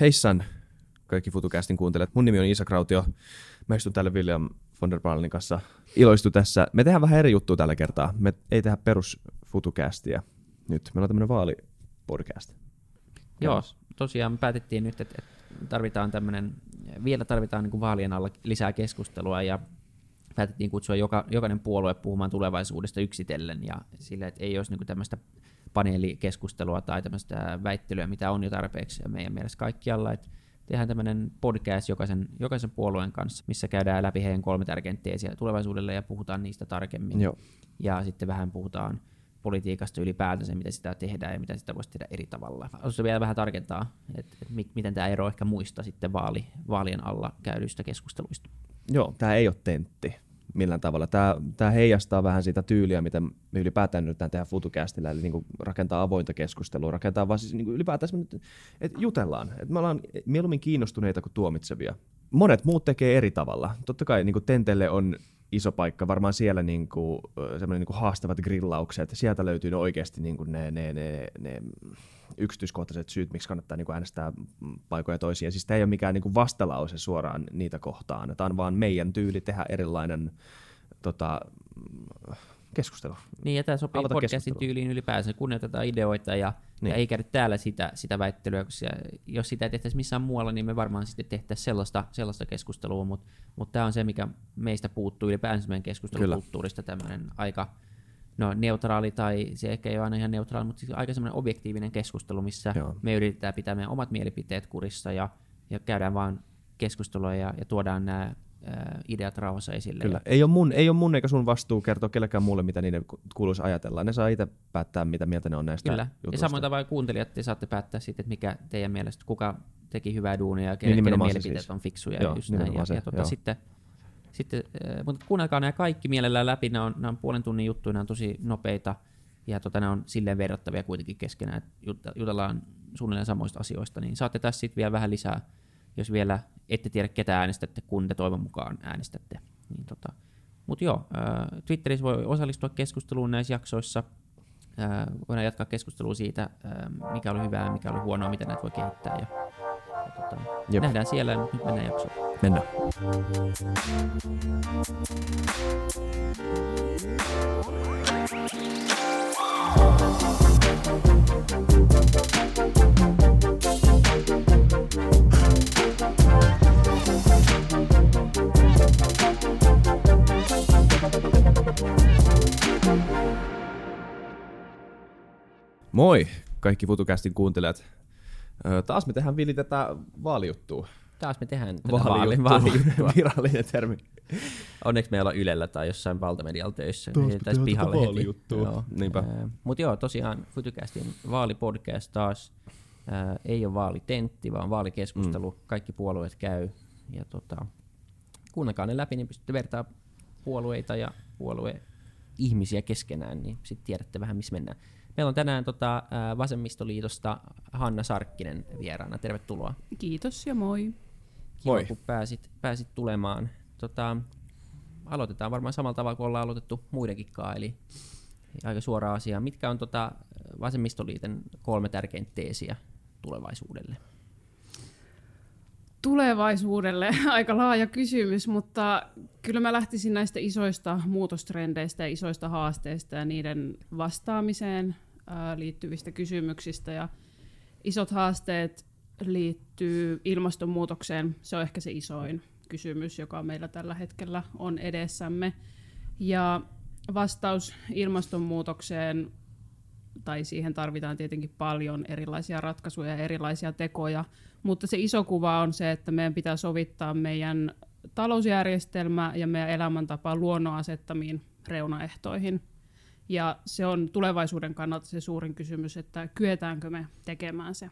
Heissan kaikki FutuCastin kuuntelijat. Mun nimi on Isa Krautio. Mä istun täällä William von der Baalin kanssa. Iloistu tässä. Me tehdään vähän eri juttua tällä kertaa. Me ei tehdä perus FutuCastia nyt. Meillä on tämmöinen vaalipodcast. Joo, tosiaan me päätettiin nyt, että tarvitaan tämmöinen, vielä tarvitaan niin kuin vaalien alla lisää keskustelua ja päätettiin kutsua joka, jokainen puolue puhumaan tulevaisuudesta yksitellen ja sillä, että ei olisi niin tämmöistä paneelikeskustelua tai tämmöistä väittelyä, mitä on jo tarpeeksi meidän mielestä kaikkialla. Että tehdään tämmöinen podcast jokaisen, jokaisen puolueen kanssa, missä käydään läpi heidän kolme tärkeintä teesiä tulevaisuudelle ja puhutaan niistä tarkemmin. Joo. Ja sitten vähän puhutaan politiikasta ylipäätänsä, miten sitä tehdään ja mitä sitä voisi tehdä eri tavalla. Haluaisin vielä vähän tarkentaa, että, että miten tämä ero ehkä muista sitten vaali, vaalien alla käydyistä keskusteluista. Joo, tämä ei ole tentti millään tavalla. Tämä, tämä heijastaa vähän sitä tyyliä, mitä me ylipäätään nyt tehdään FutuCastilla, eli niin rakentaa avointa keskustelua, rakentaa vaan siis niin ylipäätään, että jutellaan. Että me ollaan mieluummin kiinnostuneita kuin tuomitsevia. Monet muut tekee eri tavalla. Totta kai niin Tentelle on iso paikka, varmaan siellä niin kuin, niin kuin haastavat grillaukset, sieltä löytyy ne oikeasti niin kuin ne, ne, ne, ne yksityiskohtaiset syyt, miksi kannattaa niin kuin äänestää paikoja toisia. Siis tämä ei ole mikään niin kuin vastalause suoraan niitä kohtaan, tämä on vaan meidän tyyli tehdä erilainen tota, keskustelu. Niin, ja tämä sopii Avata podcastin tyyliin ylipäänsä, kunnioitetaan ideoita ja, niin. ja ei käydä täällä sitä, sitä väittelyä, koska jos sitä ei tehtäisi missään muualla, niin me varmaan sitten tehtäisiin sellaista, sellaista keskustelua, mutta mut tämä on se, mikä meistä puuttuu ylipäänsä meidän keskustelukulttuurista, tämmöinen aika no, neutraali, tai se ehkä ei ole aina ihan neutraali, mutta siis aika semmoinen objektiivinen keskustelu, missä Joo. me yritetään pitää meidän omat mielipiteet kurissa ja, ja käydään vaan keskustelua ja, ja tuodaan nämä ideat rauhassa esille. Kyllä. Ei ole, mun, ei ole mun eikä sun vastuu kertoa kellekään muulle, mitä niiden kuuluisi ajatella. Ne saa itse päättää, mitä mieltä ne on näistä Kyllä. Jutuista. Ja samoin tavalla kuuntelijat, te saatte päättää sitten, että mikä teidän mielestä, kuka teki hyvää duunia ja kenen, niin, kenen mielipiteet siis. on fiksuja. Joo, just näin. Ja, se, ja tuota, sitten, sitten, mutta kuunnelkaa nämä kaikki mielellään läpi. Nämä on, nämä on puolen tunnin juttuja, nämä on tosi nopeita ja tota, nämä on silleen verrattavia kuitenkin keskenään, että jutellaan suunnilleen samoista asioista, niin saatte tässä sitten vielä vähän lisää jos vielä ette tiedä, ketä äänestätte, kun te toivon mukaan äänestätte. Niin tota. Mutta joo, äh, Twitterissä voi osallistua keskusteluun näissä jaksoissa. Äh, voidaan jatkaa keskustelua siitä, äh, mikä oli hyvää, mikä oli huonoa, miten näitä voi kehittää. Ja, ja tota, nähdään siellä, mutta nyt mennään jaksoon. Mennään. Moi kaikki FutuCastin kuuntelijat. Taas me tehdään Vili tätä vaalijuttua. Taas me tehdään tätä vaalijuttua. vaalijuttua. Virallinen termi. Onneksi meillä on Ylellä tai jossain valtamedialla töissä. Taas me tehdään pihalle vaalijuttua. Joo. Niinpä. Mutta joo, tosiaan FutuCastin vaalipodcast taas. Ää, ei ole vaalitentti, vaan vaalikeskustelu. Mm. Kaikki puolueet käy. Ja tota, kuunnelkaa ne läpi, niin pystytte vertaa puolueita ja puolue ihmisiä keskenään, niin sitten tiedätte vähän, missä mennään. Meillä on tänään tota, Vasemmistoliitosta Hanna Sarkkinen vieraana. Tervetuloa. Kiitos ja moi. Kiva, moi. kun pääsit, pääsit tulemaan. Tota, aloitetaan varmaan samalla tavalla kuin ollaan aloitettu muidenkin kanssa, eli aika suora asia. Mitkä on tota Vasemmistoliiton kolme tärkeintä teesiä tulevaisuudelle? Tulevaisuudelle aika laaja kysymys, mutta kyllä mä lähtisin näistä isoista muutostrendeistä ja isoista haasteista ja niiden vastaamiseen liittyvistä kysymyksistä. Ja isot haasteet liittyy ilmastonmuutokseen. Se on ehkä se isoin kysymys, joka meillä tällä hetkellä on edessämme. Ja vastaus ilmastonmuutokseen, tai siihen tarvitaan tietenkin paljon erilaisia ratkaisuja ja erilaisia tekoja, mutta se iso kuva on se, että meidän pitää sovittaa meidän talousjärjestelmä ja meidän elämäntapa luonnon asettamiin reunaehtoihin. Ja se on tulevaisuuden kannalta se suurin kysymys, että kyetäänkö me tekemään se.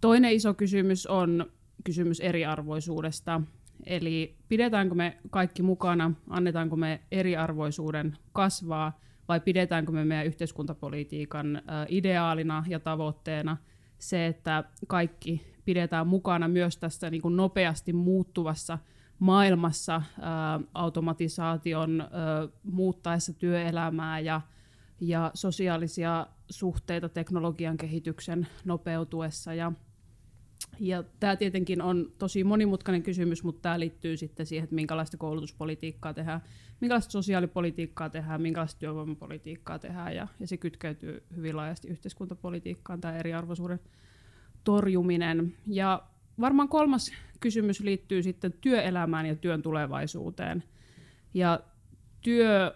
Toinen iso kysymys on kysymys eriarvoisuudesta. Eli pidetäänkö me kaikki mukana, annetaanko me eriarvoisuuden kasvaa vai pidetäänkö me meidän yhteiskuntapolitiikan ideaalina ja tavoitteena se, että kaikki pidetään mukana myös tässä niin kuin nopeasti muuttuvassa maailmassa automatisaation muuttaessa työelämää ja, ja sosiaalisia suhteita teknologian kehityksen nopeutuessa. Ja Ja tämä tietenkin on tosi monimutkainen kysymys, mutta tämä liittyy sitten siihen, että minkälaista koulutuspolitiikkaa tehdään, minkälaista sosiaalipolitiikkaa tehdään, minkälaista työvoimapolitiikkaa tehdään, ja, ja se kytkeytyy hyvin laajasti yhteiskuntapolitiikkaan, tämä eriarvoisuuden torjuminen. Ja varmaan kolmas kysymys liittyy sitten työelämään ja työn tulevaisuuteen. Ja työ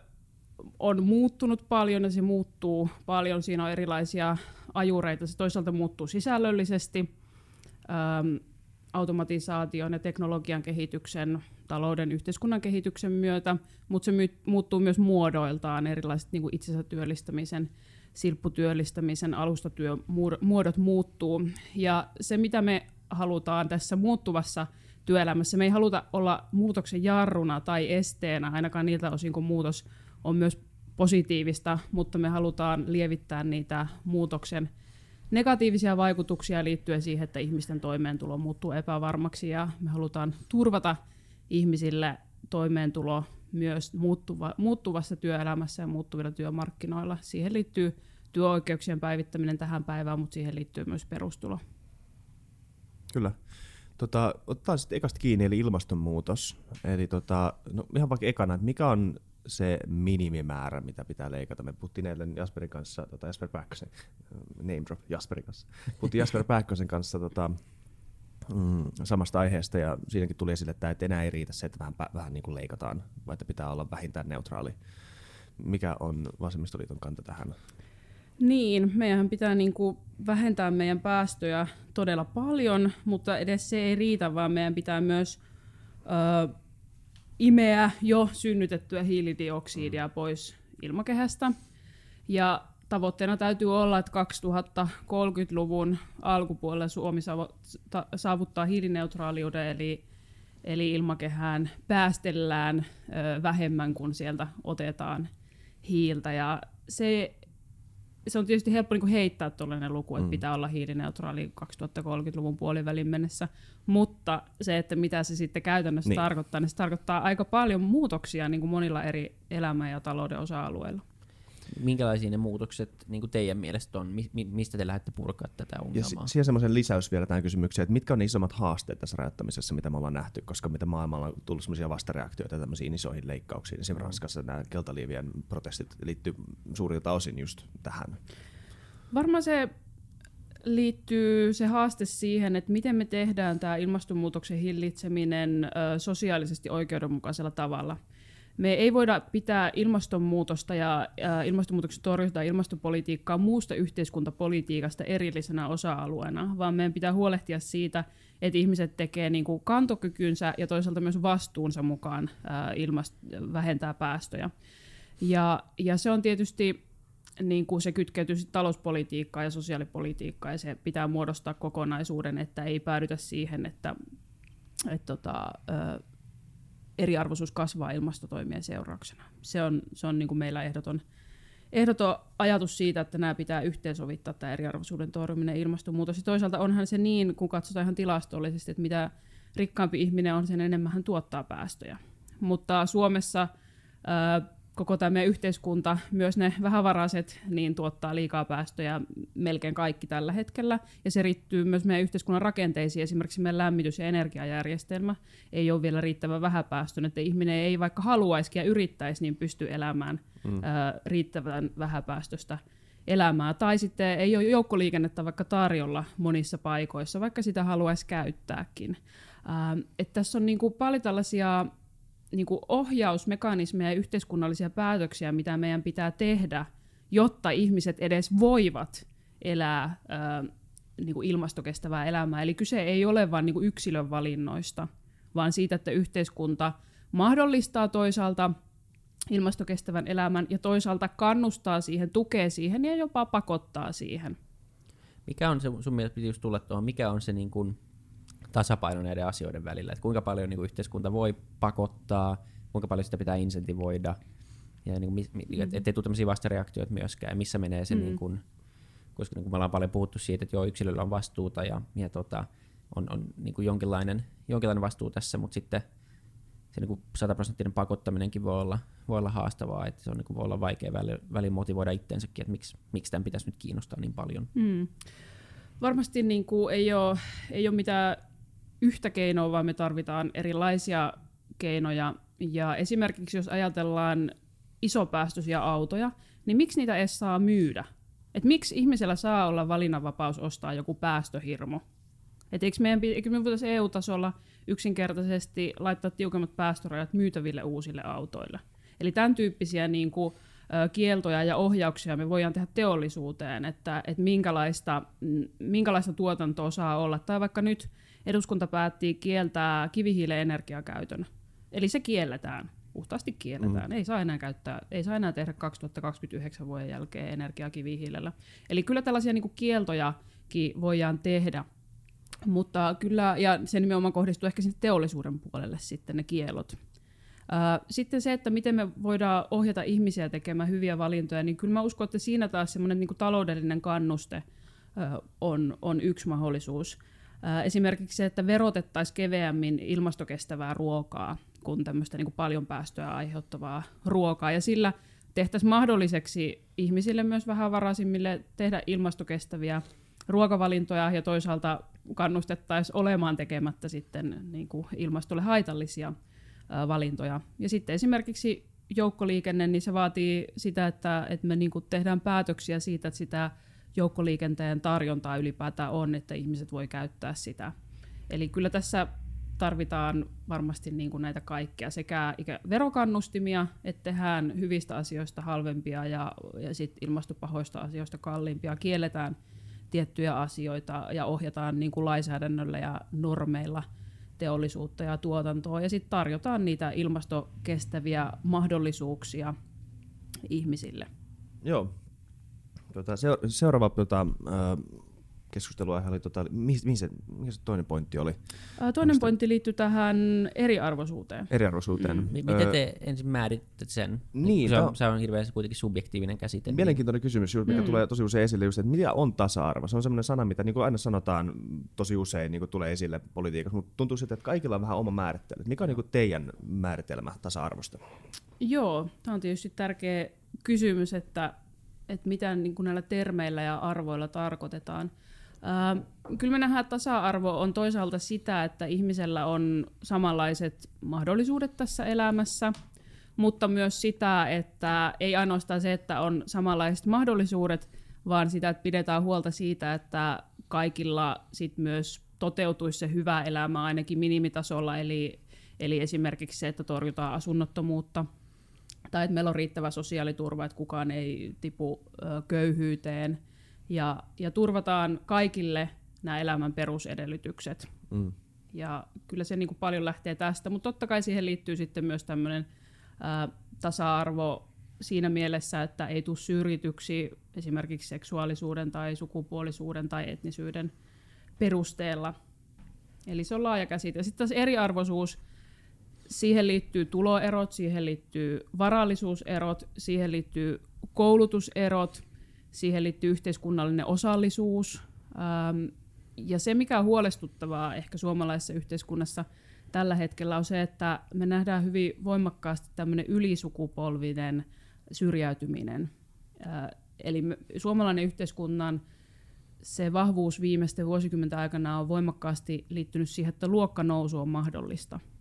on muuttunut paljon ja se muuttuu paljon. Siinä on erilaisia ajureita. Se toisaalta muuttuu sisällöllisesti ähm, automatisaation ja teknologian kehityksen, talouden, yhteiskunnan kehityksen myötä, mutta se my- muuttuu myös muodoiltaan, erilaiset niin kuin itsensä työllistämisen, silpputyöllistämisen, alustatyömuodot muuttuu. Ja se, mitä me halutaan tässä muuttuvassa työelämässä, me ei haluta olla muutoksen jarruna tai esteenä, ainakaan niiltä osin, kun muutos on myös positiivista, mutta me halutaan lievittää niitä muutoksen negatiivisia vaikutuksia liittyen siihen, että ihmisten toimeentulo muuttuu epävarmaksi ja me halutaan turvata ihmisille toimeentulo myös muuttuva, muuttuvassa työelämässä ja muuttuvilla työmarkkinoilla. Siihen liittyy työoikeuksien päivittäminen tähän päivään, mutta siihen liittyy myös perustulo. Kyllä. Tota, otetaan sitten ekasta kiinni, eli ilmastonmuutos. Eli tota, no ihan vaikka ekana, että mikä on se minimimäärä, mitä pitää leikata. Me puhuttiin eilen Jasperin kanssa, tota Jasper Pääkkösen, name drop Jasperin kanssa, puhuttiin Jasper Pääkkösen kanssa tota, mm, samasta aiheesta ja siinäkin tuli esille, että enää ei riitä se, että vähän, vähän niin kuin leikataan, vaan että pitää olla vähintään neutraali. Mikä on vasemmistoliiton kanta tähän? Niin, meidän pitää niin kuin vähentää meidän päästöjä todella paljon, mutta edes se ei riitä, vaan meidän pitää myös imeä jo synnytettyä hiilidioksidia pois ilmakehästä. Ja tavoitteena täytyy olla, että 2030-luvun alkupuolella Suomi saavuttaa hiilineutraaliuden, eli, eli ilmakehään päästellään vähemmän kuin sieltä otetaan hiiltä. Ja se se on tietysti helppo niin heittää tuollainen luku, että mm. pitää olla hiilineutraali 2030-luvun puolivälin mennessä, mutta se, että mitä se sitten käytännössä niin. tarkoittaa, niin se tarkoittaa aika paljon muutoksia niin kuin monilla eri elämän ja talouden osa-alueilla minkälaisia ne muutokset niin teidän mielestä on? Mi- mistä te lähdette purkaa tätä ongelmaa? Ja siihen semmoisen lisäys vielä tähän kysymykseen, että mitkä on ne isommat haasteet tässä rajoittamisessa, mitä me ollaan nähty, koska mitä maailmalla on tullut semmoisia vastareaktioita tämmöisiin isoihin leikkauksiin. Esimerkiksi mm. Ranskassa nämä keltaliivien protestit liittyy suurilta osin just tähän. Varmaan se liittyy se haaste siihen, että miten me tehdään tämä ilmastonmuutoksen hillitseminen sosiaalisesti oikeudenmukaisella tavalla – me ei voida pitää ilmastonmuutosta ja äh, ilmastonmuutoksen torjuntaa ilmastopolitiikkaa muusta yhteiskuntapolitiikasta erillisenä osa-alueena, vaan meidän pitää huolehtia siitä, että ihmiset tekee niin kuin kantokykynsä ja toisaalta myös vastuunsa mukaan äh, ilmast- vähentää päästöjä. Ja, ja se on tietysti niin kuin se kytkeytyy talouspolitiikkaan ja sosiaalipolitiikkaan ja se pitää muodostaa kokonaisuuden, että ei päädytä siihen, että, että tota, eriarvoisuus kasvaa ilmastotoimien seurauksena. Se on, se on niin kuin meillä ehdoton, ehdoton ajatus siitä, että nämä pitää yhteensovittaa tämä eriarvoisuuden torjuminen ja ilmastonmuutos. Ja toisaalta onhan se niin, kun katsotaan ihan tilastollisesti, että mitä rikkaampi ihminen on, sen enemmän hän tuottaa päästöjä. Mutta Suomessa ää, koko tämä meidän yhteiskunta, myös ne vähävaraiset, niin tuottaa liikaa päästöjä melkein kaikki tällä hetkellä. Ja se riittyy myös meidän yhteiskunnan rakenteisiin. Esimerkiksi meidän lämmitys- ja energiajärjestelmä ei ole vielä riittävän vähäpäästöinen, että ihminen ei vaikka haluaisi ja yrittäisi, niin pysty elämään mm. ää, riittävän vähäpäästöstä elämää. Tai sitten ei ole joukkoliikennettä vaikka tarjolla monissa paikoissa, vaikka sitä haluaisi käyttääkin. Ää, että tässä on niin kuin paljon tällaisia niin kuin ohjausmekanismeja ja yhteiskunnallisia päätöksiä, mitä meidän pitää tehdä, jotta ihmiset edes voivat elää ää, niin kuin ilmastokestävää elämää. Eli kyse ei ole vain niin yksilön valinnoista, vaan siitä, että yhteiskunta mahdollistaa toisaalta ilmastokestävän elämän ja toisaalta kannustaa siihen, tukee siihen ja jopa pakottaa siihen. Mikä on se, sun mielestä piti just tulla tuohon, mikä on se niin kuin tasapaino näiden asioiden välillä, että kuinka paljon niin kuin yhteiskunta voi pakottaa, kuinka paljon sitä pitää insentivoida, ja niin kuin, mm. ettei tule tämmöisiä vastareaktioita myöskään, missä menee se, mm. niin kuin, koska niin kuin me ollaan paljon puhuttu siitä, että joo, yksilöllä on vastuuta ja, ja tota, on, on niin kuin jonkinlainen, jonkinlainen vastuu tässä, mutta sitten se niin sataprosenttinen pakottaminenkin voi olla, voi olla haastavaa, että se on, niin kuin, voi olla vaikea väli, väliin motivoida itseensäkin, että miksi, miksi tämän pitäisi nyt kiinnostaa niin paljon. Mm. varmasti niin kuin ei, ole, ei ole mitään yhtä keinoa, vaan me tarvitaan erilaisia keinoja. Ja esimerkiksi jos ajatellaan isopäästöisiä autoja, niin miksi niitä edes saa myydä? Et miksi ihmisellä saa olla valinnanvapaus ostaa joku päästöhirmo? Et eikö, meidän, eikö me voitaisiin EU-tasolla yksinkertaisesti laittaa tiukemmat päästörajat myytäville uusille autoille? Eli tämän tyyppisiä niin kuin, kieltoja ja ohjauksia me voidaan tehdä teollisuuteen, että, että minkälaista, minkälaista tuotantoa saa olla. Tai vaikka nyt eduskunta päätti kieltää kivihiilen energiakäytön. Eli se kielletään, puhtaasti kielletään. Mm. Ei saa enää käyttää, ei saa enää tehdä 2029 vuoden jälkeen energiaa kivihiilellä. Eli kyllä tällaisia niin kuin kieltojakin voidaan tehdä. Mutta kyllä, ja se nimenomaan kohdistuu ehkä sinne teollisuuden puolelle sitten ne kielot. Sitten se, että miten me voidaan ohjata ihmisiä tekemään hyviä valintoja, niin kyllä mä uskon, että siinä taas semmoinen niin taloudellinen kannuste on, on yksi mahdollisuus. Esimerkiksi se, että verotettaisiin keveämmin ilmastokestävää ruokaa kuin tämmöistä niin kuin paljon päästöä aiheuttavaa ruokaa. Ja sillä tehtäisiin mahdolliseksi ihmisille myös vähän varaisimmille tehdä ilmastokestäviä ruokavalintoja ja toisaalta kannustettaisiin olemaan tekemättä sitten niin kuin ilmastolle haitallisia valintoja. Ja sitten esimerkiksi joukkoliikenne, niin se vaatii sitä, että, että me niin kuin tehdään päätöksiä siitä, että sitä joukkoliikenteen tarjontaa ylipäätään on, että ihmiset voi käyttää sitä. Eli kyllä tässä tarvitaan varmasti niin kuin näitä kaikkea, sekä verokannustimia, että tehdään hyvistä asioista halvempia ja, ja sit ilmastopahoista asioista kalliimpia, kielletään tiettyjä asioita ja ohjataan niin kuin lainsäädännöllä ja normeilla teollisuutta ja tuotantoa ja sitten tarjotaan niitä ilmastokestäviä mahdollisuuksia ihmisille. Joo, Tota, seuraava tota, keskustelua oli, tota, mihin, se, mihin se toinen pointti oli? Ää, toinen Mistä? pointti liittyy tähän eriarvoisuuteen. Eriarvoisuuteen. Mm. Miten te ensin määritte sen? Niin, se, on, se on hirveän kuitenkin subjektiivinen käsite. Niin- Mielenkiintoinen niin. kysymys, mikä mm. tulee tosi usein esille, just, että mitä on tasa-arvo? Se on sellainen sana, mitä niin kuin aina sanotaan tosi usein, niin kuin tulee esille politiikassa, mutta tuntuu siltä, että kaikilla on vähän oma määrittely. Mikä on niin kuin teidän määritelmä tasa-arvosta? Joo, tämä on tietysti tärkeä kysymys, että että mitä niin kuin näillä termeillä ja arvoilla tarkoitetaan. Ää, kyllä me nähdään, että tasa-arvo on toisaalta sitä, että ihmisellä on samanlaiset mahdollisuudet tässä elämässä, mutta myös sitä, että ei ainoastaan se, että on samanlaiset mahdollisuudet, vaan sitä, että pidetään huolta siitä, että kaikilla sit myös toteutuisi se hyvä elämä ainakin minimitasolla, eli, eli esimerkiksi se, että torjutaan asunnottomuutta – tai että meillä on riittävä sosiaaliturva, että kukaan ei tipu köyhyyteen ja, ja turvataan kaikille nämä elämän perusedellytykset. Mm. Ja kyllä se niin kuin paljon lähtee tästä, mutta totta kai siihen liittyy sitten myös tämmöinen tasa-arvo siinä mielessä, että ei tule syrjityksi esimerkiksi seksuaalisuuden tai sukupuolisuuden tai etnisyyden perusteella. Eli se on laaja käsite. Sitten taas eriarvoisuus, siihen liittyy tuloerot, siihen liittyy varallisuuserot, siihen liittyy koulutuserot, siihen liittyy yhteiskunnallinen osallisuus. Ähm, ja se, mikä on huolestuttavaa ehkä suomalaisessa yhteiskunnassa tällä hetkellä, on se, että me nähdään hyvin voimakkaasti tämmöinen ylisukupolvinen syrjäytyminen. Äh, eli suomalainen yhteiskunnan se vahvuus viimeisten vuosikymmenten aikana on voimakkaasti liittynyt siihen, että luokkanousu on mahdollista –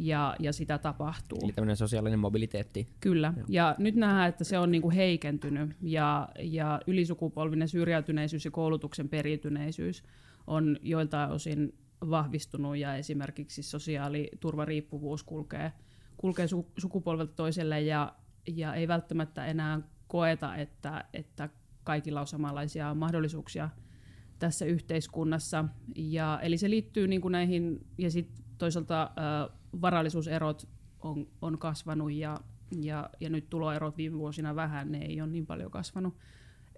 ja, ja sitä tapahtuu. Eli tämmöinen sosiaalinen mobiliteetti. Kyllä, Joo. ja nyt nähdään, että se on niinku heikentynyt ja, ja ylisukupolvinen syrjäytyneisyys ja koulutuksen periytyneisyys on joiltain osin vahvistunut ja esimerkiksi sosiaaliturvariippuvuus kulkee, kulkee su, sukupolvelta toiselle ja, ja ei välttämättä enää koeta, että, että kaikilla on samanlaisia mahdollisuuksia tässä yhteiskunnassa. Ja, eli se liittyy niin kuin näihin, ja sitten toisaalta äh, varallisuuserot on, on kasvanut ja, ja, ja nyt tuloerot viime vuosina vähän, ne ei ole niin paljon kasvanut.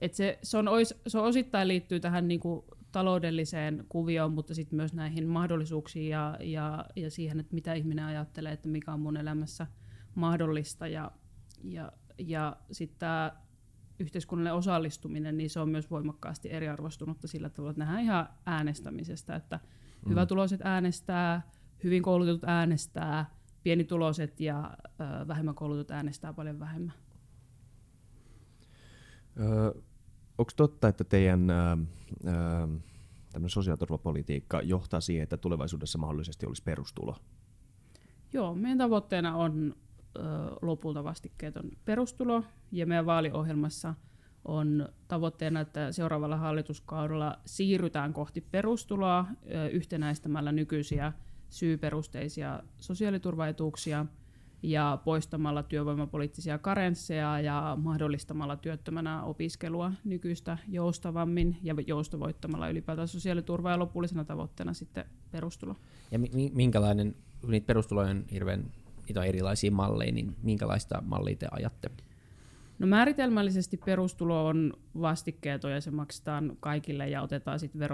Et se, se, on, se osittain liittyy tähän niinku taloudelliseen kuvioon, mutta sitten myös näihin mahdollisuuksiin ja, ja, ja siihen, että mitä ihminen ajattelee, että mikä on mun elämässä mahdollista. Ja, ja, ja sitten tämä yhteiskunnallinen osallistuminen, niin se on myös voimakkaasti eriarvostunutta sillä tavalla, että nähdään ihan äänestämisestä, että mm. hyvätuloiset äänestää, hyvin koulutetut äänestää, pienituloiset ja ö, vähemmän koulutut äänestää paljon vähemmän. Öö, onko totta, että teidän ää, sosiaaliturvapolitiikka johtaa siihen, että tulevaisuudessa mahdollisesti olisi perustulo? Joo, meidän tavoitteena on ö, lopulta vastikkeeton perustulo, ja meidän vaaliohjelmassa on tavoitteena, että seuraavalla hallituskaudella siirrytään kohti perustuloa ö, yhtenäistämällä nykyisiä syyperusteisia sosiaaliturvaetuuksia – ja poistamalla työvoimapoliittisia karensseja ja mahdollistamalla työttömänä opiskelua nykyistä joustavammin ja joustavoittamalla ylipäätään sosiaaliturvaa ja lopullisena tavoitteena sitten perustulo. Ja minkälainen, niitä perustuloja on hirveän erilaisia malleja, niin minkälaista mallia te ajatte? No määritelmällisesti perustulo on vastikkeeto ja se maksetaan kaikille ja otetaan sitten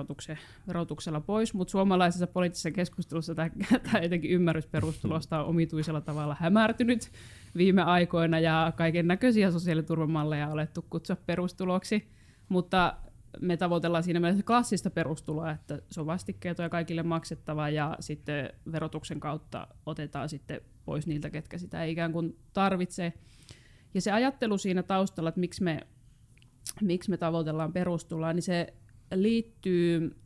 verotuksella pois, mutta suomalaisessa poliittisessa keskustelussa tämä jotenkin ymmärrys perustulosta on omituisella tavalla hämärtynyt viime aikoina ja kaiken näköisiä sosiaaliturvamalleja on alettu kutsua perustuloksi, mutta me tavoitellaan siinä mielessä klassista perustuloa, että se on vastikkeeto ja kaikille maksettava ja sitten verotuksen kautta otetaan sitten pois niiltä, ketkä sitä ikään kuin tarvitse. Ja se ajattelu siinä taustalla, että miksi me, miksi me tavoitellaan perustuloa, niin se liittyy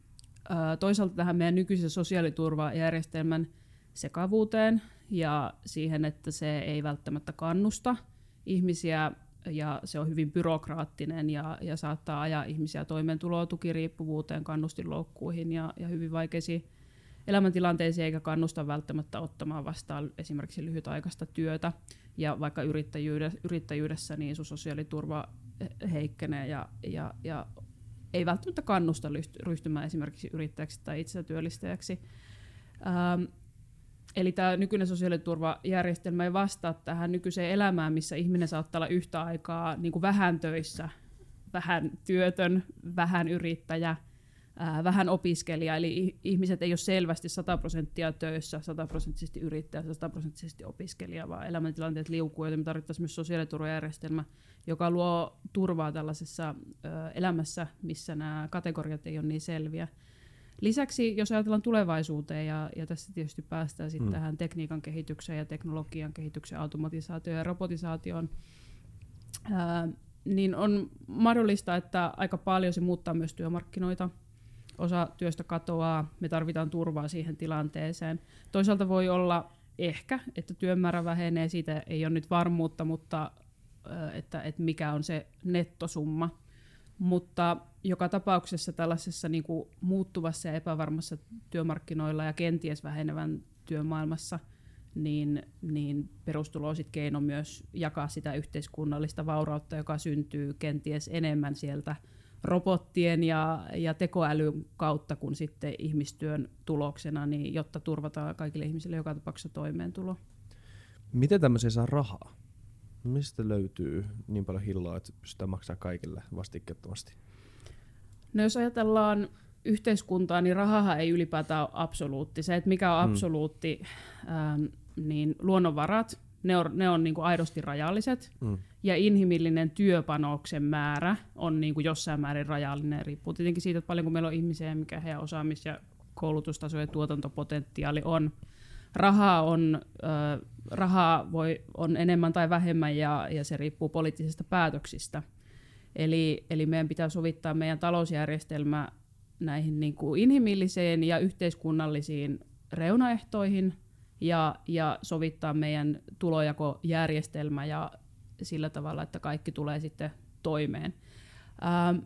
toisaalta tähän meidän nykyisen sosiaaliturvajärjestelmän sekavuuteen ja siihen, että se ei välttämättä kannusta ihmisiä ja se on hyvin byrokraattinen ja, ja saattaa ajaa ihmisiä toimeentuloa tukiriippuvuuteen, kannustinloukkuihin ja, ja hyvin vaikeisiin elämäntilanteisiin eikä kannusta välttämättä ottamaan vastaan esimerkiksi lyhytaikaista työtä. Ja vaikka yrittäjyydessä, yrittäjyydessä niin sun sosiaaliturva heikkenee ja, ja, ja ei välttämättä kannusta ryhtymään esimerkiksi yrittäjäksi tai itsetyöllistäjäksi. Ähm, eli tämä nykyinen sosiaaliturvajärjestelmä ei vastaa tähän nykyiseen elämään, missä ihminen saattaa olla yhtä aikaa niin kuin vähän töissä, vähän työtön, vähän yrittäjä – vähän opiskelija, eli ihmiset ei ole selvästi 100 prosenttia töissä, 100 prosenttisesti yrittäjä, 100 prosenttisesti opiskelija, vaan elämäntilanteet liukuu, joten me tarvittaisiin myös sosiaaliturvajärjestelmä, joka luo turvaa tällaisessa elämässä, missä nämä kategoriat ei ole niin selviä. Lisäksi, jos ajatellaan tulevaisuuteen, ja, ja tässä tietysti päästään sitten hmm. tähän tekniikan kehitykseen ja teknologian kehitykseen, automatisaatioon ja robotisaatioon, ää, niin on mahdollista, että aika paljon se muuttaa myös työmarkkinoita osa työstä katoaa, me tarvitaan turvaa siihen tilanteeseen. Toisaalta voi olla ehkä, että työmäärä vähenee, siitä ei ole nyt varmuutta, mutta että, että mikä on se nettosumma. Mutta joka tapauksessa tällaisessa niin kuin muuttuvassa ja epävarmassa työmarkkinoilla ja kenties vähenevän työmaailmassa, niin, niin perustulo on keino myös jakaa sitä yhteiskunnallista vaurautta, joka syntyy kenties enemmän sieltä robottien ja, ja tekoälyn kautta kuin sitten ihmistyön tuloksena, niin jotta turvataan kaikille ihmisille joka tapauksessa toimeentulo. Miten tämmöisiä saa rahaa? Mistä löytyy niin paljon hilloa, että pystytään maksaa kaikille vastikkeettomasti? No jos ajatellaan yhteiskuntaa, niin rahahan ei ylipäätään ole absoluutti. Se, että mikä on mm. absoluutti, mm. ähm, niin luonnonvarat, ne on, ne on niin kuin aidosti rajalliset, mm. Ja inhimillinen työpanoksen määrä on niin kuin jossain määrin rajallinen. Riippuu tietenkin siitä, että paljonko meillä on ihmisiä, mikä heidän osaamis- ja koulutustaso ja tuotantopotentiaali on. Rahaa, on, äh, rahaa voi, on enemmän tai vähemmän, ja, ja se riippuu poliittisista päätöksistä. Eli, eli meidän pitää sovittaa meidän talousjärjestelmä näihin niin kuin inhimillisiin ja yhteiskunnallisiin reunaehtoihin – ja, ja sovittaa meidän tulojakojärjestelmä ja sillä tavalla, että kaikki tulee sitten toimeen. Ähm,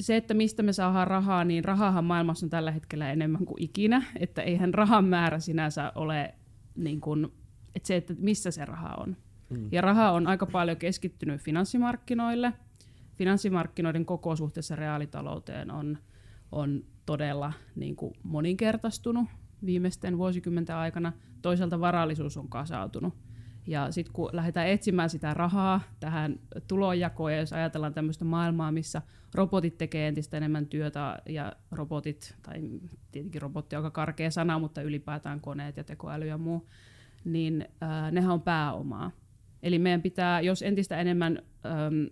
se, että mistä me saadaan rahaa, niin rahahan maailmassa on tällä hetkellä enemmän kuin ikinä, että eihän rahan määrä sinänsä ole niin kuin, että se, että missä se raha on. Mm. Ja raha on aika paljon keskittynyt finanssimarkkinoille. Finanssimarkkinoiden koko suhteessa reaalitalouteen on, on todella niin kuin moninkertaistunut viimeisten vuosikymmenten aikana. Toisaalta varallisuus on kasautunut. Ja sitten kun lähdetään etsimään sitä rahaa tähän tulonjakoon, ja jos ajatellaan tämmöistä maailmaa, missä robotit tekee entistä enemmän työtä, ja robotit, tai tietenkin robotti on aika karkea sana, mutta ylipäätään koneet ja tekoäly ja muu, niin äh, nehän on pääomaa. Eli meidän pitää, jos entistä enemmän ähm,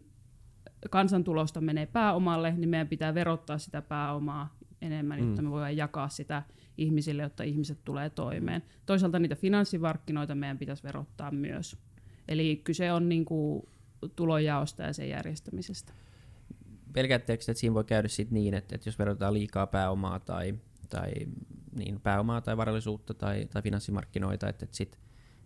kansantulosta menee pääomalle, niin meidän pitää verottaa sitä pääomaa enemmän, mm. jotta me voidaan jakaa sitä ihmisille, jotta ihmiset tulee toimeen. Toisaalta niitä finanssimarkkinoita meidän pitäisi verottaa myös. Eli kyse on niin kuin tulonjaosta ja sen järjestämisestä. pelkäättekö, että siinä voi käydä sit niin, että, että jos verotetaan liikaa pääomaa tai, tai niin pääomaa tai varallisuutta tai, tai finanssimarkkinoita, että, että sit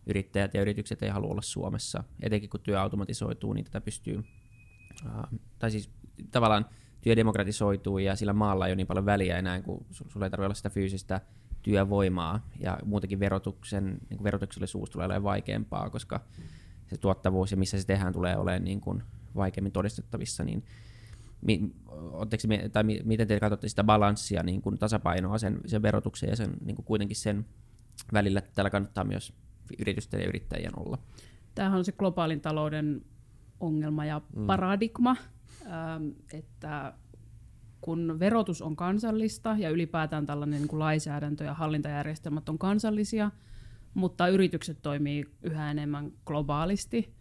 yrittäjät ja yritykset ei halua olla Suomessa, etenkin kun työ automatisoituu, niin tätä pystyy, uh, tai siis tavallaan työ demokratisoituu ja sillä maalla ei ole niin paljon väliä enää, kun sulla ei tarvitse olla sitä fyysistä työvoimaa ja muutenkin verotuksen, niin kuin verotuksellisuus tulee olemaan vaikeampaa, koska se tuottavuus ja missä se tehdään tulee olemaan niin kuin vaikeammin todistettavissa, niin mi, me, tai mi, miten te katsotte sitä balanssia, niin kuin tasapainoa sen, sen verotuksen ja sen, niin kuin kuitenkin sen välillä, että täällä kannattaa myös yritysten ja yrittäjien olla? Tämähän on se globaalin talouden ongelma ja mm. paradigma, että kun verotus on kansallista ja ylipäätään tällainen niin kuin lainsäädäntö ja hallintajärjestelmät on kansallisia, mutta yritykset toimii yhä enemmän globaalisti,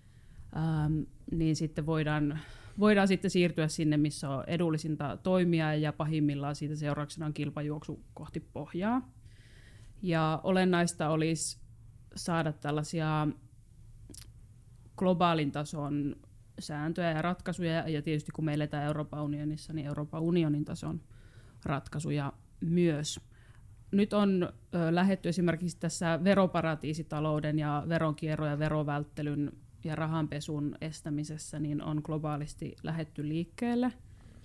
niin sitten voidaan, voidaan sitten siirtyä sinne, missä on edullisinta toimia ja pahimmillaan siitä seurauksena on kilpajuoksu kohti pohjaa. Ja olennaista olisi saada tällaisia globaalin tason sääntöjä ja ratkaisuja, ja tietysti kun me eletään Euroopan unionissa, niin Euroopan unionin tason ratkaisuja myös. Nyt on lähetty esimerkiksi tässä veroparatiisitalouden ja veronkierron ja verovälttelyn ja rahanpesun estämisessä, niin on globaalisti lähetty liikkeelle,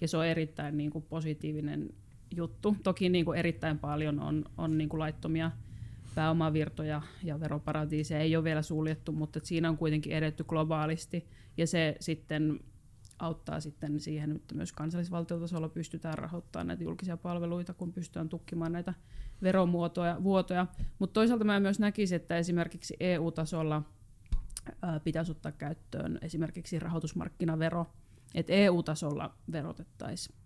ja se on erittäin niin kuin, positiivinen juttu. Toki niin kuin, erittäin paljon on, on niin kuin, laittomia pääomavirtoja ja veroparatiiseja ei ole vielä suljettu, mutta siinä on kuitenkin edetty globaalisti ja se sitten auttaa sitten siihen, että myös kansallisvaltiotasolla pystytään rahoittamaan näitä julkisia palveluita, kun pystytään tukkimaan näitä veromuotoja, vuotoja. Mutta toisaalta mä myös näkisin, että esimerkiksi EU-tasolla pitäisi ottaa käyttöön esimerkiksi rahoitusmarkkinavero, että EU-tasolla verotettaisiin,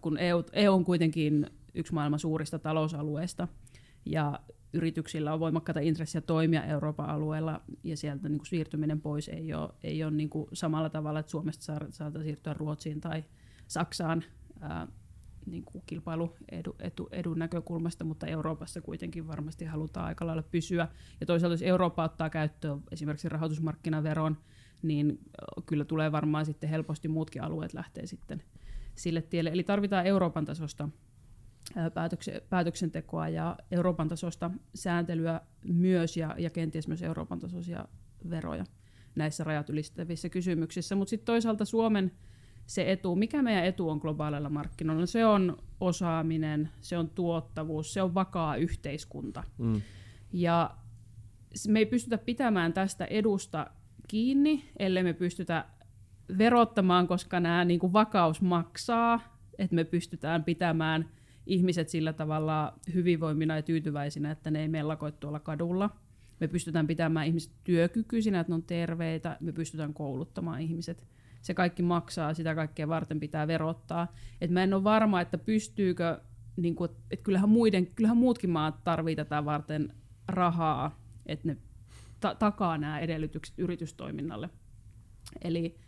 kun EU, EU on kuitenkin yksi maailman suurista talousalueista, ja yrityksillä on voimakkaita intressiä toimia Euroopan alueella ja sieltä niin kuin siirtyminen pois ei ole, ei ole niin kuin samalla tavalla, että Suomesta saadaan siirtyä Ruotsiin tai Saksaan ää, niin kuin kilpailuedun edu, edun näkökulmasta, mutta Euroopassa kuitenkin varmasti halutaan aika lailla pysyä. Ja toisaalta jos Eurooppa ottaa käyttöön esimerkiksi rahoitusmarkkinaveron, niin kyllä tulee varmaan sitten helposti muutkin alueet lähtee sitten sille tielle. Eli tarvitaan Euroopan tasosta päätöksentekoa ja Euroopan tasosta sääntelyä myös ja, ja kenties myös Euroopan tasoisia veroja näissä rajat ylittävissä kysymyksissä. Mutta sitten toisaalta Suomen se etu, mikä meidän etu on globaaleilla markkinoilla, se on osaaminen, se on tuottavuus, se on vakaa yhteiskunta. Mm. Ja me ei pystytä pitämään tästä edusta kiinni, ellei me pystytä verottamaan, koska nämä niin kuin vakaus maksaa, että me pystytään pitämään – ihmiset sillä tavalla hyvinvoimina ja tyytyväisinä, että ne ei mellakoi tuolla kadulla. Me pystytään pitämään ihmiset työkykyisinä, että ne on terveitä, me pystytään kouluttamaan ihmiset. Se kaikki maksaa, sitä kaikkea varten pitää verottaa. Et mä en ole varma, että pystyykö, niin kuin, että kyllähän, muiden, kyllähän muutkin maat tarvii tätä varten rahaa, että ne ta- takaa nämä edellytykset yritystoiminnalle. Eli,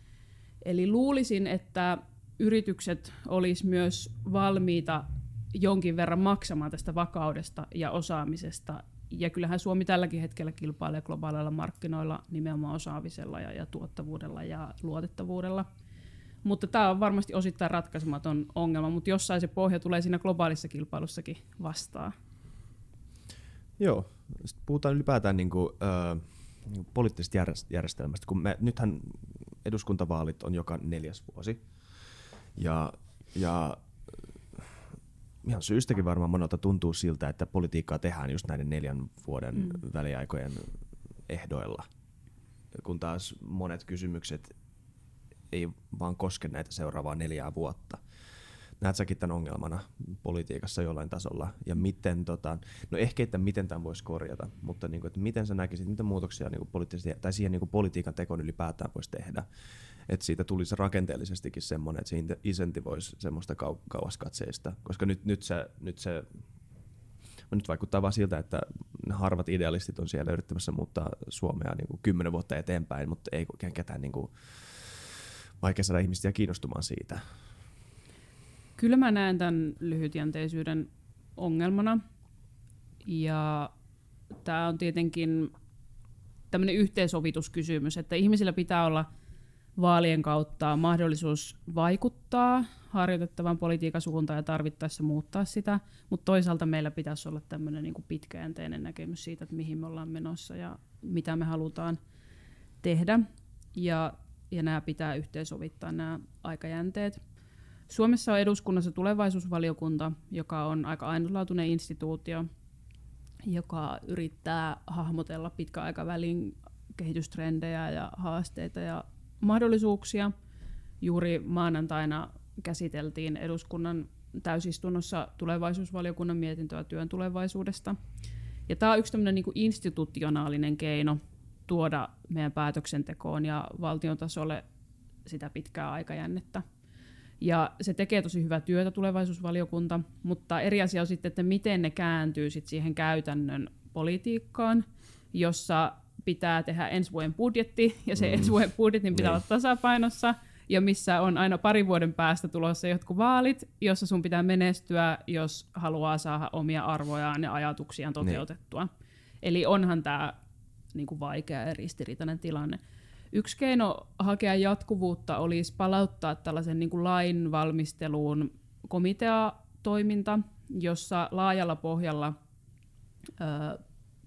eli luulisin, että yritykset olisi myös valmiita jonkin verran maksamaan tästä vakaudesta ja osaamisesta. Ja kyllähän Suomi tälläkin hetkellä kilpailee globaaleilla markkinoilla nimenomaan osaamisella ja, ja tuottavuudella ja luotettavuudella. Mutta tämä on varmasti osittain ratkaisematon ongelma, mutta jossain se pohja tulee siinä globaalissa kilpailussakin vastaan. Joo, sitten puhutaan ylipäätään niin kuin, äh, niin kuin poliittisesta järjestelmästä, kun me, nythän eduskuntavaalit on joka neljäs vuosi. Ja, ja ihan syystäkin varmaan monelta tuntuu siltä, että politiikkaa tehdään just näiden neljän vuoden mm. väliaikojen ehdoilla. Kun taas monet kysymykset ei vaan koske näitä seuraavaa neljää vuotta. Näet säkin tämän ongelmana politiikassa jollain tasolla? Ja miten, tota, no ehkä, että miten tämän voisi korjata, mutta niin kuin, että miten sä näkisit, mitä muutoksia niin kuin tai siihen niin kuin politiikan tekoon ylipäätään voisi tehdä? Että siitä tulisi rakenteellisestikin semmoinen, että se insentivoisi semmoista kau- kauaskatseista, koska nyt, nyt se, nyt se nyt vaikuttaa vaan siltä, että harvat idealistit on siellä yrittämässä muuttaa Suomea niin kuin kymmenen vuotta eteenpäin, mutta ei ketään niin kuin, vaikea saada ihmisiä kiinnostumaan siitä. Kyllä mä näen tämän lyhytjänteisyyden ongelmana. Ja tämä on tietenkin tämmöinen yhteensovituskysymys, että ihmisillä pitää olla – vaalien kautta mahdollisuus vaikuttaa harjoitettavan politiikan suuntaan ja tarvittaessa muuttaa sitä, mutta toisaalta meillä pitäisi olla tämmöinen niin pitkäjänteinen näkemys siitä, että mihin me ollaan menossa ja mitä me halutaan tehdä. Ja, ja nämä pitää yhteensovittaa nämä aikajänteet. Suomessa on eduskunnassa tulevaisuusvaliokunta, joka on aika ainutlaatuinen instituutio, joka yrittää hahmotella pitkäaikavälin kehitystrendejä ja haasteita ja mahdollisuuksia. Juuri maanantaina käsiteltiin eduskunnan täysistunnossa tulevaisuusvaliokunnan mietintöä työn tulevaisuudesta. Ja tämä on yksi niin kuin institutionaalinen keino tuoda meidän päätöksentekoon ja valtion tasolle sitä pitkää aikajännettä. Ja se tekee tosi hyvää työtä tulevaisuusvaliokunta, mutta eri asia on sitten, että miten ne kääntyy sit siihen käytännön politiikkaan, jossa pitää tehdä ensi vuoden budjetti, ja se mm. ensi vuoden budjetin pitää niin. olla tasapainossa, ja missä on aina parin vuoden päästä tulossa jotkut vaalit, jossa sun pitää menestyä, jos haluaa saada omia arvojaan ja ajatuksiaan niin. toteutettua. Niin. Eli onhan tämä niinku vaikea ja ristiriitainen tilanne. Yksi keino hakea jatkuvuutta olisi palauttaa tällaisen niin kuin lain valmisteluun komiteatoiminta, jossa laajalla pohjalla ö,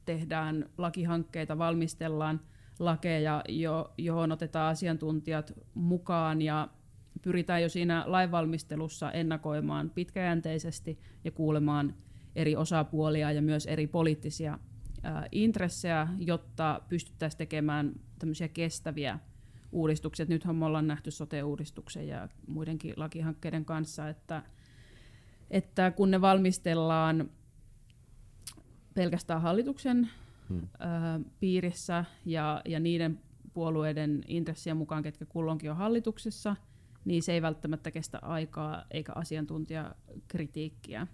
tehdään lakihankkeita, valmistellaan lakeja, jo, johon otetaan asiantuntijat mukaan ja pyritään jo siinä lainvalmistelussa ennakoimaan pitkäjänteisesti ja kuulemaan eri osapuolia ja myös eri poliittisia intressejä, jotta pystyttäisiin tekemään tämmöisiä kestäviä uudistuksia. Nythän me ollaan nähty sote-uudistuksen ja muidenkin lakihankkeiden kanssa, että, että kun ne valmistellaan pelkästään hallituksen hmm. ö, piirissä ja, ja niiden puolueiden intressien mukaan, ketkä kulloinkin on hallituksessa, niin se ei välttämättä kestä aikaa eikä asiantuntijakritiikkiä.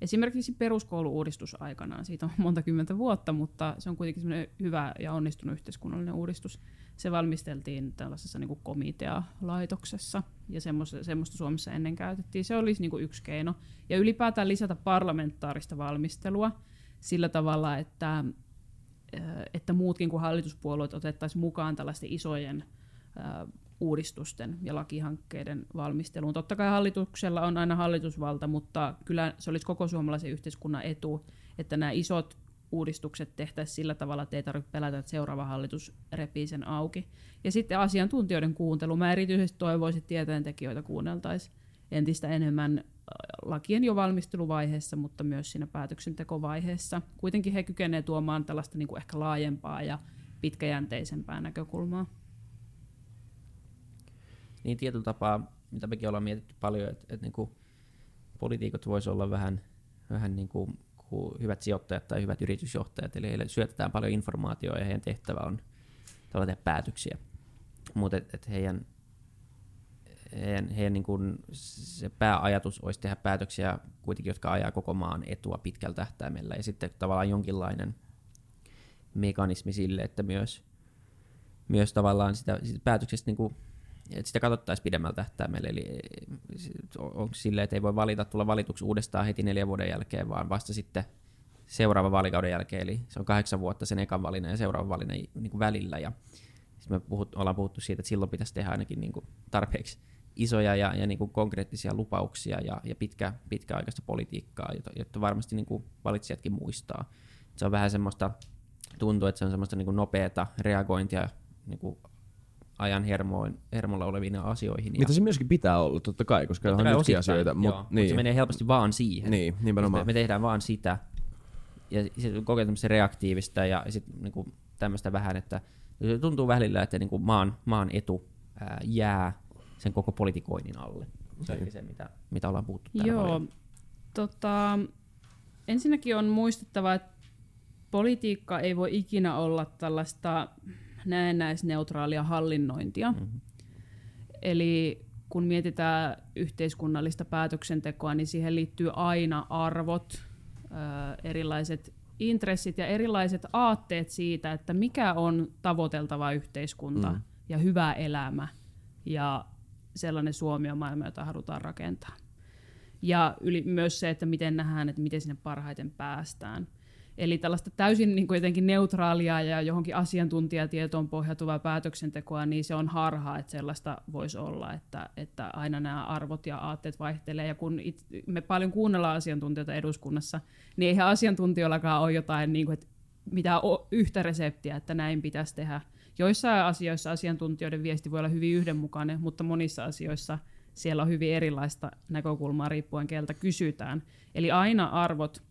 Esimerkiksi peruskouluuudistus aikanaan, siitä on monta kymmentä vuotta, mutta se on kuitenkin hyvä ja onnistunut yhteiskunnallinen uudistus. Se valmisteltiin tällaisessa niin komitea-laitoksessa ja semmoista, semmoista Suomessa ennen käytettiin. Se olisi niin yksi keino. Ja ylipäätään lisätä parlamentaarista valmistelua sillä tavalla, että, että muutkin kuin hallituspuolueet otettaisiin mukaan tällaisten isojen uudistusten ja lakihankkeiden valmisteluun. Totta kai hallituksella on aina hallitusvalta, mutta kyllä se olisi koko suomalaisen yhteiskunnan etu, että nämä isot uudistukset tehtäisiin sillä tavalla, että ei tarvitse pelätä, että seuraava hallitus repii sen auki. Ja sitten asiantuntijoiden kuuntelu. Mä erityisesti toivoisin, että tieteentekijöitä kuunneltaisiin entistä enemmän lakien jo valmisteluvaiheessa, mutta myös siinä päätöksentekovaiheessa. Kuitenkin he kykenevät tuomaan tällaista niin kuin ehkä laajempaa ja pitkäjänteisempää näkökulmaa niin tietyllä tapaa, mitä mekin ollaan mietitty paljon, että, että niin kuin poliitikot voisi olla vähän, vähän niin kuin, kuin hyvät sijoittajat tai hyvät yritysjohtajat, eli heille syötetään paljon informaatiota ja heidän tehtävä on tehdä päätöksiä. Mutta et, et heidän, heidän, heidän niin kuin se pääajatus olisi tehdä päätöksiä kuitenkin, jotka ajaa koko maan etua pitkällä tähtäimellä, ja sitten tavallaan jonkinlainen mekanismi sille, että myös, myös tavallaan sitä, sitä päätöksestä niin kuin että sitä katsottaisiin pidemmällä tähtäimellä. Eli onko silleen, että ei voi valita tulla valituksi uudestaan heti neljän vuoden jälkeen, vaan vasta sitten seuraavan vaalikauden jälkeen, eli se on kahdeksan vuotta sen ekan valinnan ja seuraavan valinnan niin kuin välillä. Ja me puhut, ollaan puhuttu siitä, että silloin pitäisi tehdä ainakin niin kuin tarpeeksi isoja ja, ja niin kuin konkreettisia lupauksia ja, ja pitkä, pitkäaikaista politiikkaa, jota, jotta varmasti niin kuin valitsijatkin muistaa. Se on vähän semmoista, tuntuu, että se on semmoista niin kuin nopeata reagointia niin kuin ajan hermoin, hermolla oleviin asioihin. Mitä se myöskin pitää olla, totta kai, koska totta on nytkin asioita. Mut, joo, niin. se menee helposti vaan siihen. Niin, nimenomaan. Me, me tehdään vaan sitä. Ja se on koko reaktiivista ja sitten niinku tämmöistä vähän, että tuntuu välillä, että niinku maan, maan etu ää, jää sen koko politikoinnin alle. Se on niin. se, mitä, mitä ollaan puhuttu Joo, tota, ensinnäkin on muistettava, että politiikka ei voi ikinä olla tällaista näennäisneutraalia hallinnointia. Mm-hmm. Eli kun mietitään yhteiskunnallista päätöksentekoa, niin siihen liittyy aina arvot, erilaiset intressit ja erilaiset aatteet siitä, että mikä on tavoiteltava yhteiskunta mm. ja hyvä elämä ja sellainen Suomi on maailma, jota halutaan rakentaa. Ja yli, myös se, että miten nähdään, että miten sinne parhaiten päästään. Eli tällaista täysin niin kuin jotenkin neutraalia ja johonkin asiantuntijatietoon pohjautuvaa päätöksentekoa, niin se on harhaa, että sellaista voisi olla, että, että aina nämä arvot ja aatteet vaihtelee. Ja kun it, me paljon kuunnellaan asiantuntijoita eduskunnassa, niin eihän asiantuntijoillakaan ole jotain niin kuin, että mitään yhtä reseptiä, että näin pitäisi tehdä. Joissain asioissa asiantuntijoiden viesti voi olla hyvin yhdenmukainen, mutta monissa asioissa siellä on hyvin erilaista näkökulmaa riippuen keltä kysytään. Eli aina arvot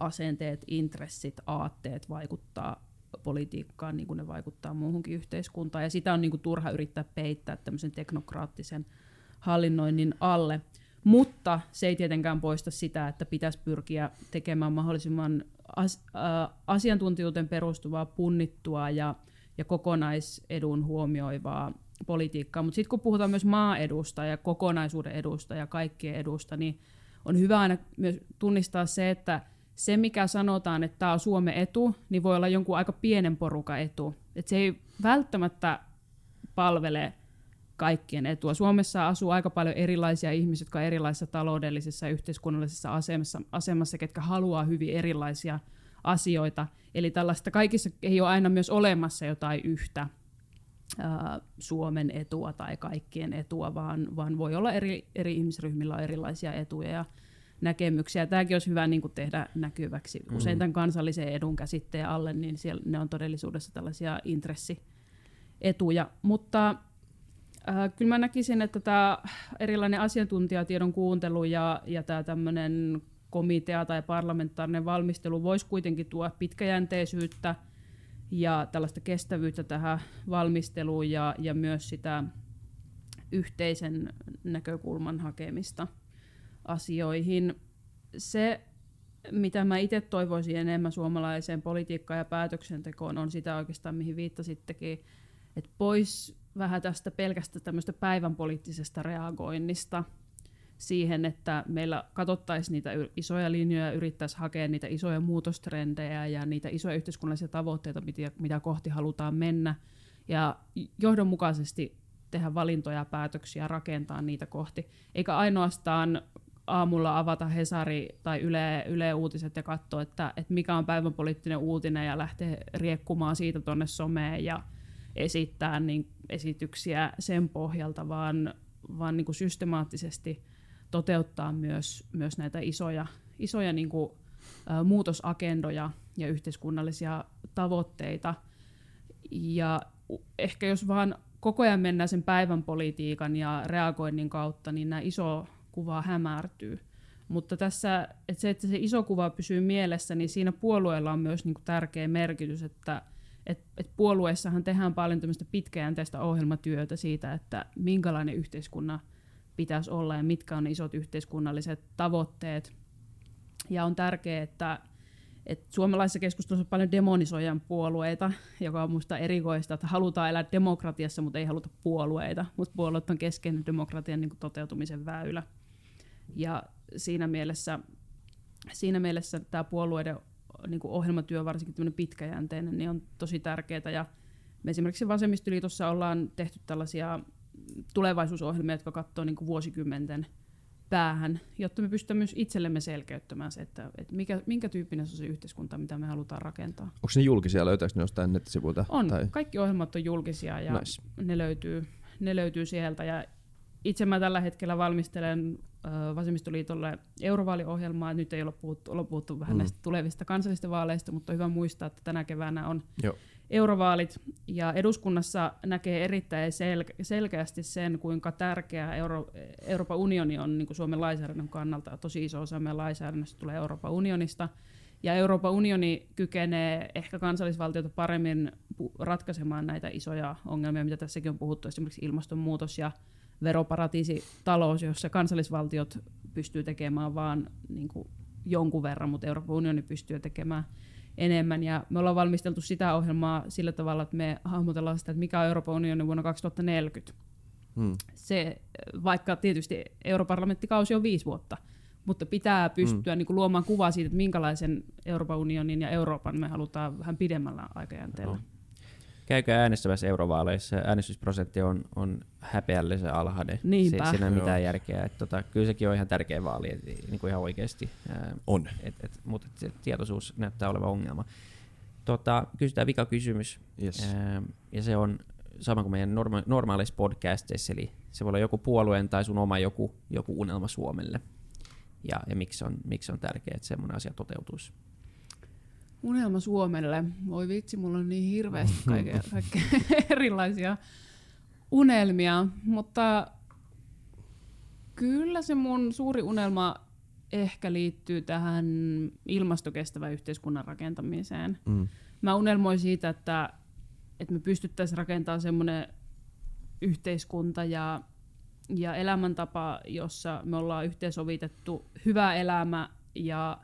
asenteet, intressit, aatteet vaikuttaa politiikkaan niin kuin ne vaikuttaa muuhunkin yhteiskuntaan. Ja sitä on niin kuin turha yrittää peittää tämmöisen teknokraattisen hallinnoinnin alle. Mutta se ei tietenkään poista sitä, että pitäisi pyrkiä tekemään mahdollisimman as, äh, asiantuntijuuteen perustuvaa, punnittua ja, ja kokonaisedun huomioivaa politiikkaa. Mutta sitten kun puhutaan myös maaedusta ja kokonaisuuden edusta ja kaikkien edusta, niin on hyvä aina myös tunnistaa se, että se mikä sanotaan, että tämä on Suomen etu, niin voi olla jonkun aika pienen porukan etu. Et se ei välttämättä palvele kaikkien etua. Suomessa asuu aika paljon erilaisia ihmisiä, jotka ovat erilaisissa taloudellisessa ja yhteiskunnallisessa asemassa, asemassa, ketkä haluaa hyvin erilaisia asioita. Eli tällaista kaikissa ei ole aina myös olemassa jotain yhtä ää, Suomen etua tai kaikkien etua, vaan, vaan voi olla eri, eri ihmisryhmillä on erilaisia etuja ja näkemyksiä. Tämäkin olisi hyvä niin kuin tehdä näkyväksi. Mm. Usein tämän kansallisen edun käsitteen alle, niin siellä, ne on todellisuudessa tällaisia intressietuja. Mutta äh, kyllä mä näkisin, että tämä erilainen asiantuntijatiedon kuuntelu ja, ja tämä tämmöinen komitea tai parlamentaarinen valmistelu voisi kuitenkin tuoda pitkäjänteisyyttä – ja tällaista kestävyyttä tähän valmisteluun ja, ja myös sitä yhteisen näkökulman hakemista asioihin. Se, mitä mä itse toivoisin enemmän suomalaiseen politiikkaan ja päätöksentekoon, on sitä oikeastaan, mihin viittasittekin, että pois vähän tästä pelkästä tämmöistä päivän poliittisesta reagoinnista – siihen, että meillä katsottaisiin niitä isoja linjoja, yrittäisiin hakea niitä isoja muutostrendejä ja niitä isoja yhteiskunnallisia tavoitteita, mitä, mitä kohti halutaan mennä, ja johdonmukaisesti tehdä valintoja ja päätöksiä, rakentaa niitä kohti, eikä ainoastaan aamulla avata Hesari tai Yle, Yle Uutiset ja katsoa, että, että mikä on päivän poliittinen uutinen ja lähteä riekkumaan siitä tuonne someen ja esittää niin esityksiä sen pohjalta, vaan, vaan niin kuin systemaattisesti – toteuttaa myös, myös näitä isoja, isoja niin kuin, ä, muutosagendoja ja yhteiskunnallisia tavoitteita. Ja ehkä jos vaan koko ajan mennään sen päivän politiikan ja reagoinnin kautta, niin nämä iso kuva hämärtyy. Mutta tässä, että se, että se iso kuva pysyy mielessä, niin siinä puolueella on myös niin kuin tärkeä merkitys, että et, et puolueissahan tehdään paljon pitkäjänteistä ohjelmatyötä siitä, että minkälainen yhteiskunnan pitäisi olla ja mitkä on isot yhteiskunnalliset tavoitteet. Ja on tärkeää, että, että suomalaisessa keskustelussa on paljon demonisoijan puolueita, joka on minusta erikoista, että halutaan elää demokratiassa, mutta ei haluta puolueita. Mutta puolueet on keskeinen demokratian niin toteutumisen väylä. Ja siinä mielessä, siinä mielessä tämä puolueiden niin kuin ohjelmatyö, varsinkin pitkäjänteinen, niin on tosi tärkeää. Ja me esimerkiksi Vasemmistoliitossa ollaan tehty tällaisia tulevaisuusohjelmia, jotka katsoo niin vuosikymmenten päähän, jotta me pystymme myös itsellemme selkeyttämään se, että, että mikä, minkä tyyppinen se on se yhteiskunta, mitä me halutaan rakentaa. Onko ne julkisia? Löytääkö ne jostain nettisivuilta? On. Tai? Kaikki ohjelmat on julkisia ja nice. ne, löytyy, ne löytyy sieltä. Ja itse mä tällä hetkellä valmistelen Vasemmistoliitolle eurovaaliohjelmaa. Nyt ei ole puhuttu, ole puhuttu vähän mm. näistä tulevista kansallisista vaaleista, mutta on hyvä muistaa, että tänä keväänä on Joo eurovaalit ja eduskunnassa näkee erittäin sel- selkeästi sen, kuinka tärkeä Euro- Euroopan unioni on niin kuin Suomen lainsäädännön kannalta. Tosi iso osa meidän lainsäädännöstä tulee Euroopan unionista. Ja Euroopan unioni kykenee ehkä kansallisvaltiota paremmin ratkaisemaan näitä isoja ongelmia, mitä tässäkin on puhuttu, esimerkiksi ilmastonmuutos ja veroparatiisitalous, jossa kansallisvaltiot pystyy tekemään vain niin jonkun verran, mutta Euroopan unioni pystyy tekemään enemmän. Ja me ollaan valmisteltu sitä ohjelmaa sillä tavalla, että me hahmotellaan sitä, että mikä on Euroopan unioni vuonna 2040. Hmm. Se, vaikka tietysti europarlamenttikausi on viisi vuotta, mutta pitää pystyä hmm. niin kuin, luomaan kuvaa siitä, että minkälaisen Euroopan unionin ja Euroopan me halutaan vähän pidemmällä aikajänteellä. No. Käykää äänestämässä eurovaaleissa. Äänestysprosentti on, on häpeällisen alhainen. Niinpä. Se, siinä ei ole mitään järkeä. Et, tota, kyllä sekin on ihan tärkeä vaali, et, niin kuin ihan oikeasti. Ää, on. Et, et, mutta et se tietoisuus näyttää olevan ongelma. Tota, kysytään vika kysymys. Yes. Ää, ja se on sama kuin meidän norma- normaalissa podcasteissa, eli se voi olla joku puolueen tai sun oma joku, joku unelma Suomelle. Ja, ja miksi on, miksi on tärkeää, että semmoinen asia toteutuisi. Unelma Suomelle. Voi vitsi, mulla on niin hirveästi kaikkea, kaikkea erilaisia unelmia, mutta kyllä se mun suuri unelma ehkä liittyy tähän ilmastokestävän yhteiskunnan rakentamiseen. Mm. Mä unelmoin siitä, että, että me pystyttäisiin rakentamaan semmoinen yhteiskunta ja, ja elämäntapa, jossa me ollaan yhteensovitettu hyvä elämä ja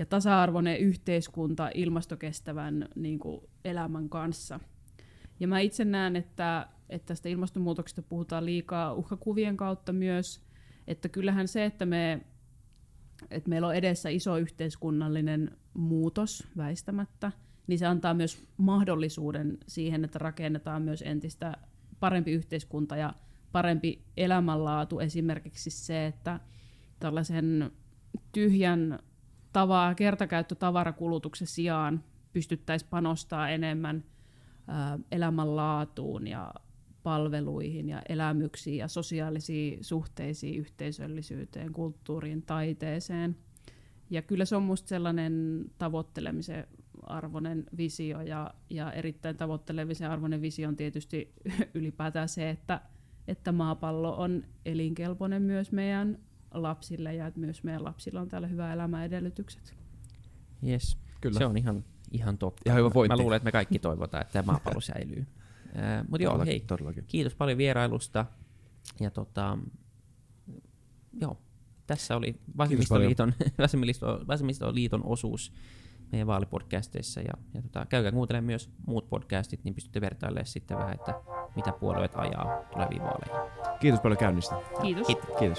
ja tasa-arvoinen yhteiskunta ilmastokestävän niin kuin, elämän kanssa. Ja mä itse näen, että, että tästä ilmastonmuutoksesta puhutaan liikaa uhkakuvien kautta myös, että kyllähän se, että, me, että meillä on edessä iso yhteiskunnallinen muutos väistämättä, niin se antaa myös mahdollisuuden siihen, että rakennetaan myös entistä parempi yhteiskunta ja parempi elämänlaatu. Esimerkiksi se, että tällaisen tyhjän tavaa, kertakäyttötavarakulutuksen sijaan pystyttäisiin panostaa enemmän elämänlaatuun ja palveluihin ja elämyksiin ja sosiaalisiin suhteisiin, yhteisöllisyyteen, kulttuuriin, taiteeseen. Ja kyllä se on minusta sellainen tavoittelemisen arvoinen visio ja, ja erittäin tavoittelemisen arvoinen visio on tietysti ylipäätään se, että, että maapallo on elinkelpoinen myös meidän lapsille ja että myös meidän lapsilla on täällä hyvä elämäedellytykset. Yes, Kyllä. se on ihan, ihan totta. Ihan hyvä Mä luulen, että me kaikki toivotaan, että tämä maapallo säilyy. Äh, Mutta joo, hei, todellakin. kiitos paljon vierailusta. Ja tota, joo, tässä oli Vasemmistoliiton, Vasemmistoliiton, Vasemmistoliiton osuus meidän vaalipodcasteissa. Ja, ja tota, käykää kuuntelemaan myös muut podcastit, niin pystytte vertailemaan sitten vähän, että mitä puolueet ajaa tuleviin vaaleihin. Kiitos paljon käynnistä. Kiitos. Kiitos. Kiitos.